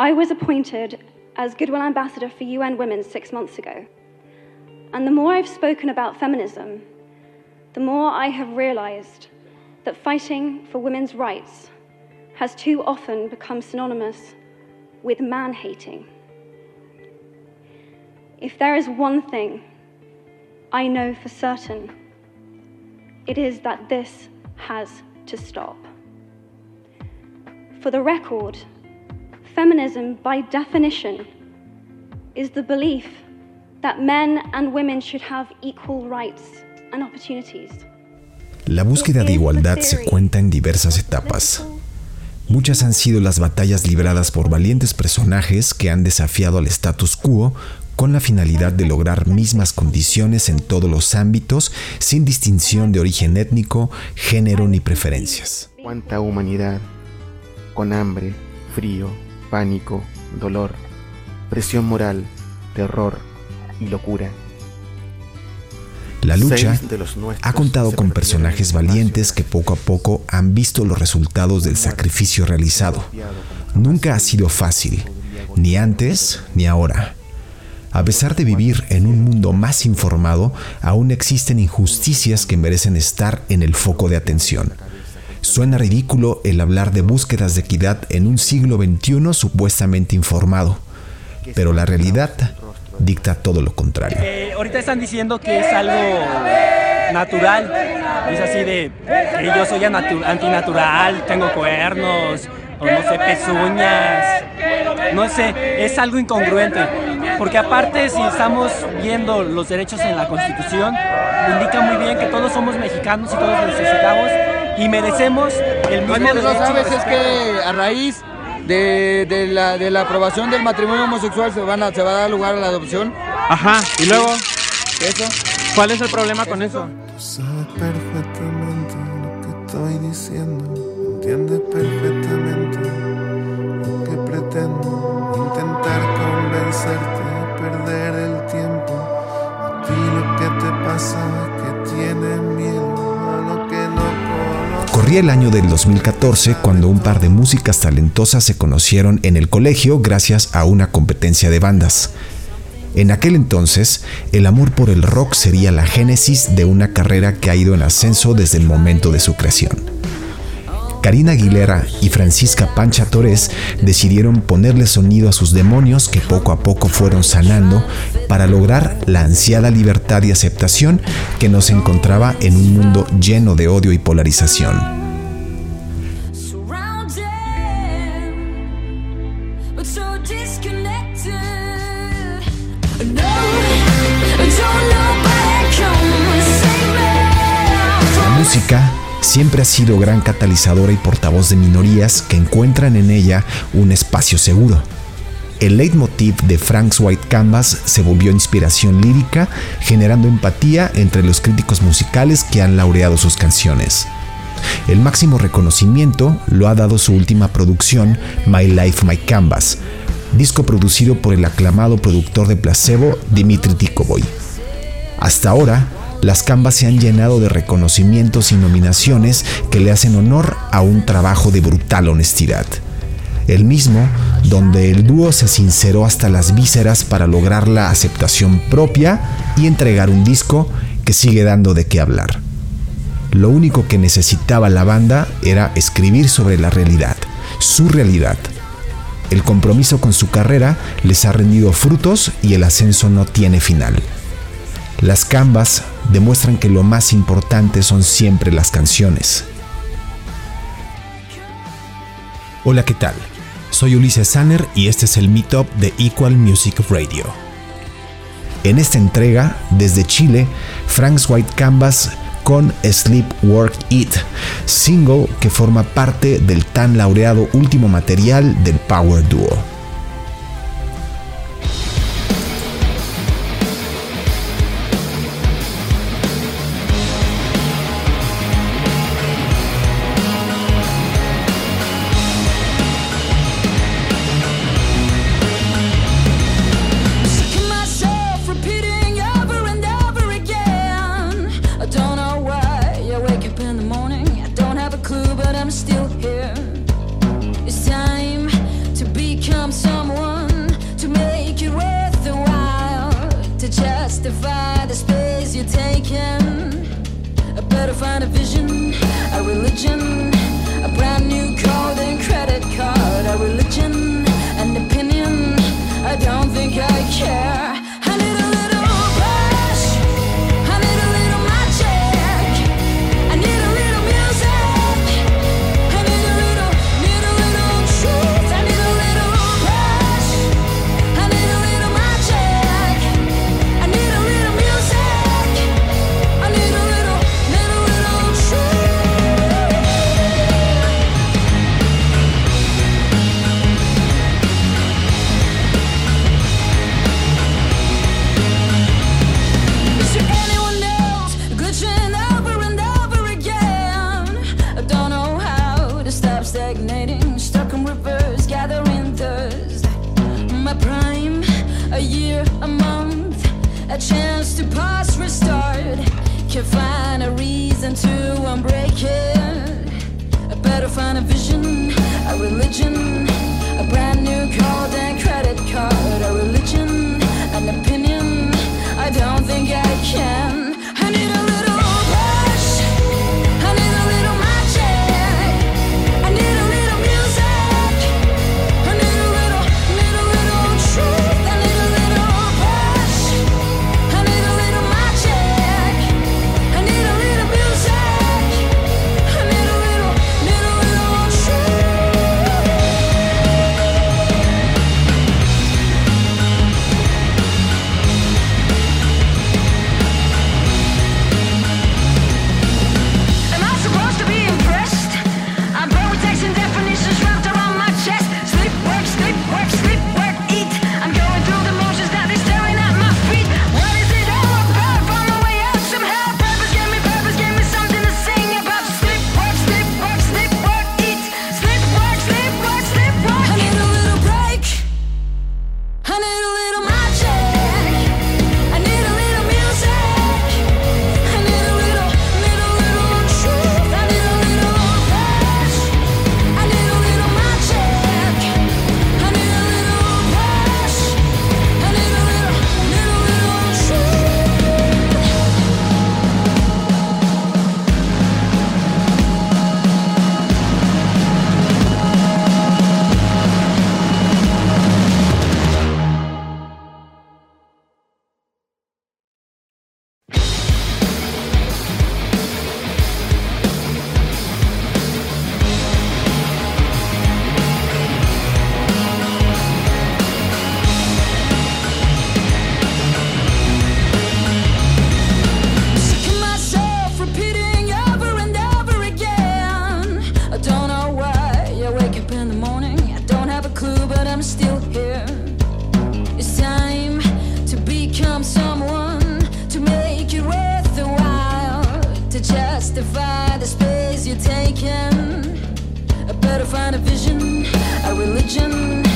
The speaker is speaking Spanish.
I was appointed as Goodwill Ambassador for UN Women six months ago. And the more I've spoken about feminism, the more I have realized that fighting for women's rights has too often become synonymous with man hating. If there is one thing I know for certain, it is that this has to stop. For the record, feminism, by definition, is the belief that men and women should have equal rights and opportunities. La búsqueda de igualdad se cuenta en diversas etapas. Muchas han sido las batallas libradas por valientes personajes que han desafiado al status quo con la finalidad de lograr mismas condiciones en todos los ámbitos, sin distinción de origen étnico, género ni preferencias. Cuánta humanidad, con hambre, frío, pánico, dolor, presión moral, terror y locura. La lucha ha contado con personajes valientes que poco a poco han visto los resultados del sacrificio realizado. Nunca ha sido fácil, ni antes ni ahora. A pesar de vivir en un mundo más informado, aún existen injusticias que merecen estar en el foco de atención. Suena ridículo el hablar de búsquedas de equidad en un siglo XXI supuestamente informado, pero la realidad dicta todo lo contrario. Eh, ahorita están diciendo que es algo natural, es así de que yo soy antinatural, tengo cuernos, o no sé, pezuñas, no sé, es algo incongruente, porque aparte si estamos viendo los derechos en la Constitución, indica muy bien que todos somos mexicanos y todos necesitamos y merecemos el mismo Lo que derecho. no sabes es que a raíz de, de la, de la aprobación del matrimonio homosexual se, van a, se va a dar lugar a la adopción. Ajá, y luego, Eso. ¿cuál es el problema con eso? Tú sabes perfectamente lo que estoy diciendo, entiendes perfectamente lo que pretendo, intentar convencerte, perder el tiempo. A ti lo que te pasa es que tienes Corría el año del 2014 cuando un par de músicas talentosas se conocieron en el colegio gracias a una competencia de bandas. En aquel entonces, el amor por el rock sería la génesis de una carrera que ha ido en ascenso desde el momento de su creación. Karina Aguilera y Francisca Pancha Torres decidieron ponerle sonido a sus demonios que poco a poco fueron sanando para lograr la ansiada libertad y aceptación que nos encontraba en un mundo lleno de odio y polarización. La música siempre ha sido gran catalizadora y portavoz de minorías que encuentran en ella un espacio seguro. El leitmotiv de Frank's White Canvas se volvió inspiración lírica, generando empatía entre los críticos musicales que han laureado sus canciones. El máximo reconocimiento lo ha dado su última producción, My Life, My Canvas, disco producido por el aclamado productor de Placebo, Dimitri Tikovoy. Hasta ahora, las Canvas se han llenado de reconocimientos y nominaciones que le hacen honor a un trabajo de brutal honestidad. El mismo donde el dúo se sinceró hasta las vísceras para lograr la aceptación propia y entregar un disco que sigue dando de qué hablar. Lo único que necesitaba la banda era escribir sobre la realidad, su realidad. El compromiso con su carrera les ha rendido frutos y el ascenso no tiene final. Las canvas demuestran que lo más importante son siempre las canciones. Hola, ¿qué tal? Soy Ulises Sanner y este es el Meetup de Equal Music Radio. En esta entrega, desde Chile, Frank's White Canvas con Sleep, Work, Eat, single que forma parte del tan laureado último material del Power Duo. stuck in reverse, gathering dust. My prime, a year, a month, a chance to pass, restart. Can't find a reason to unbreak it. I better find a vision, a religion. you're taking. I better find a vision, a religion.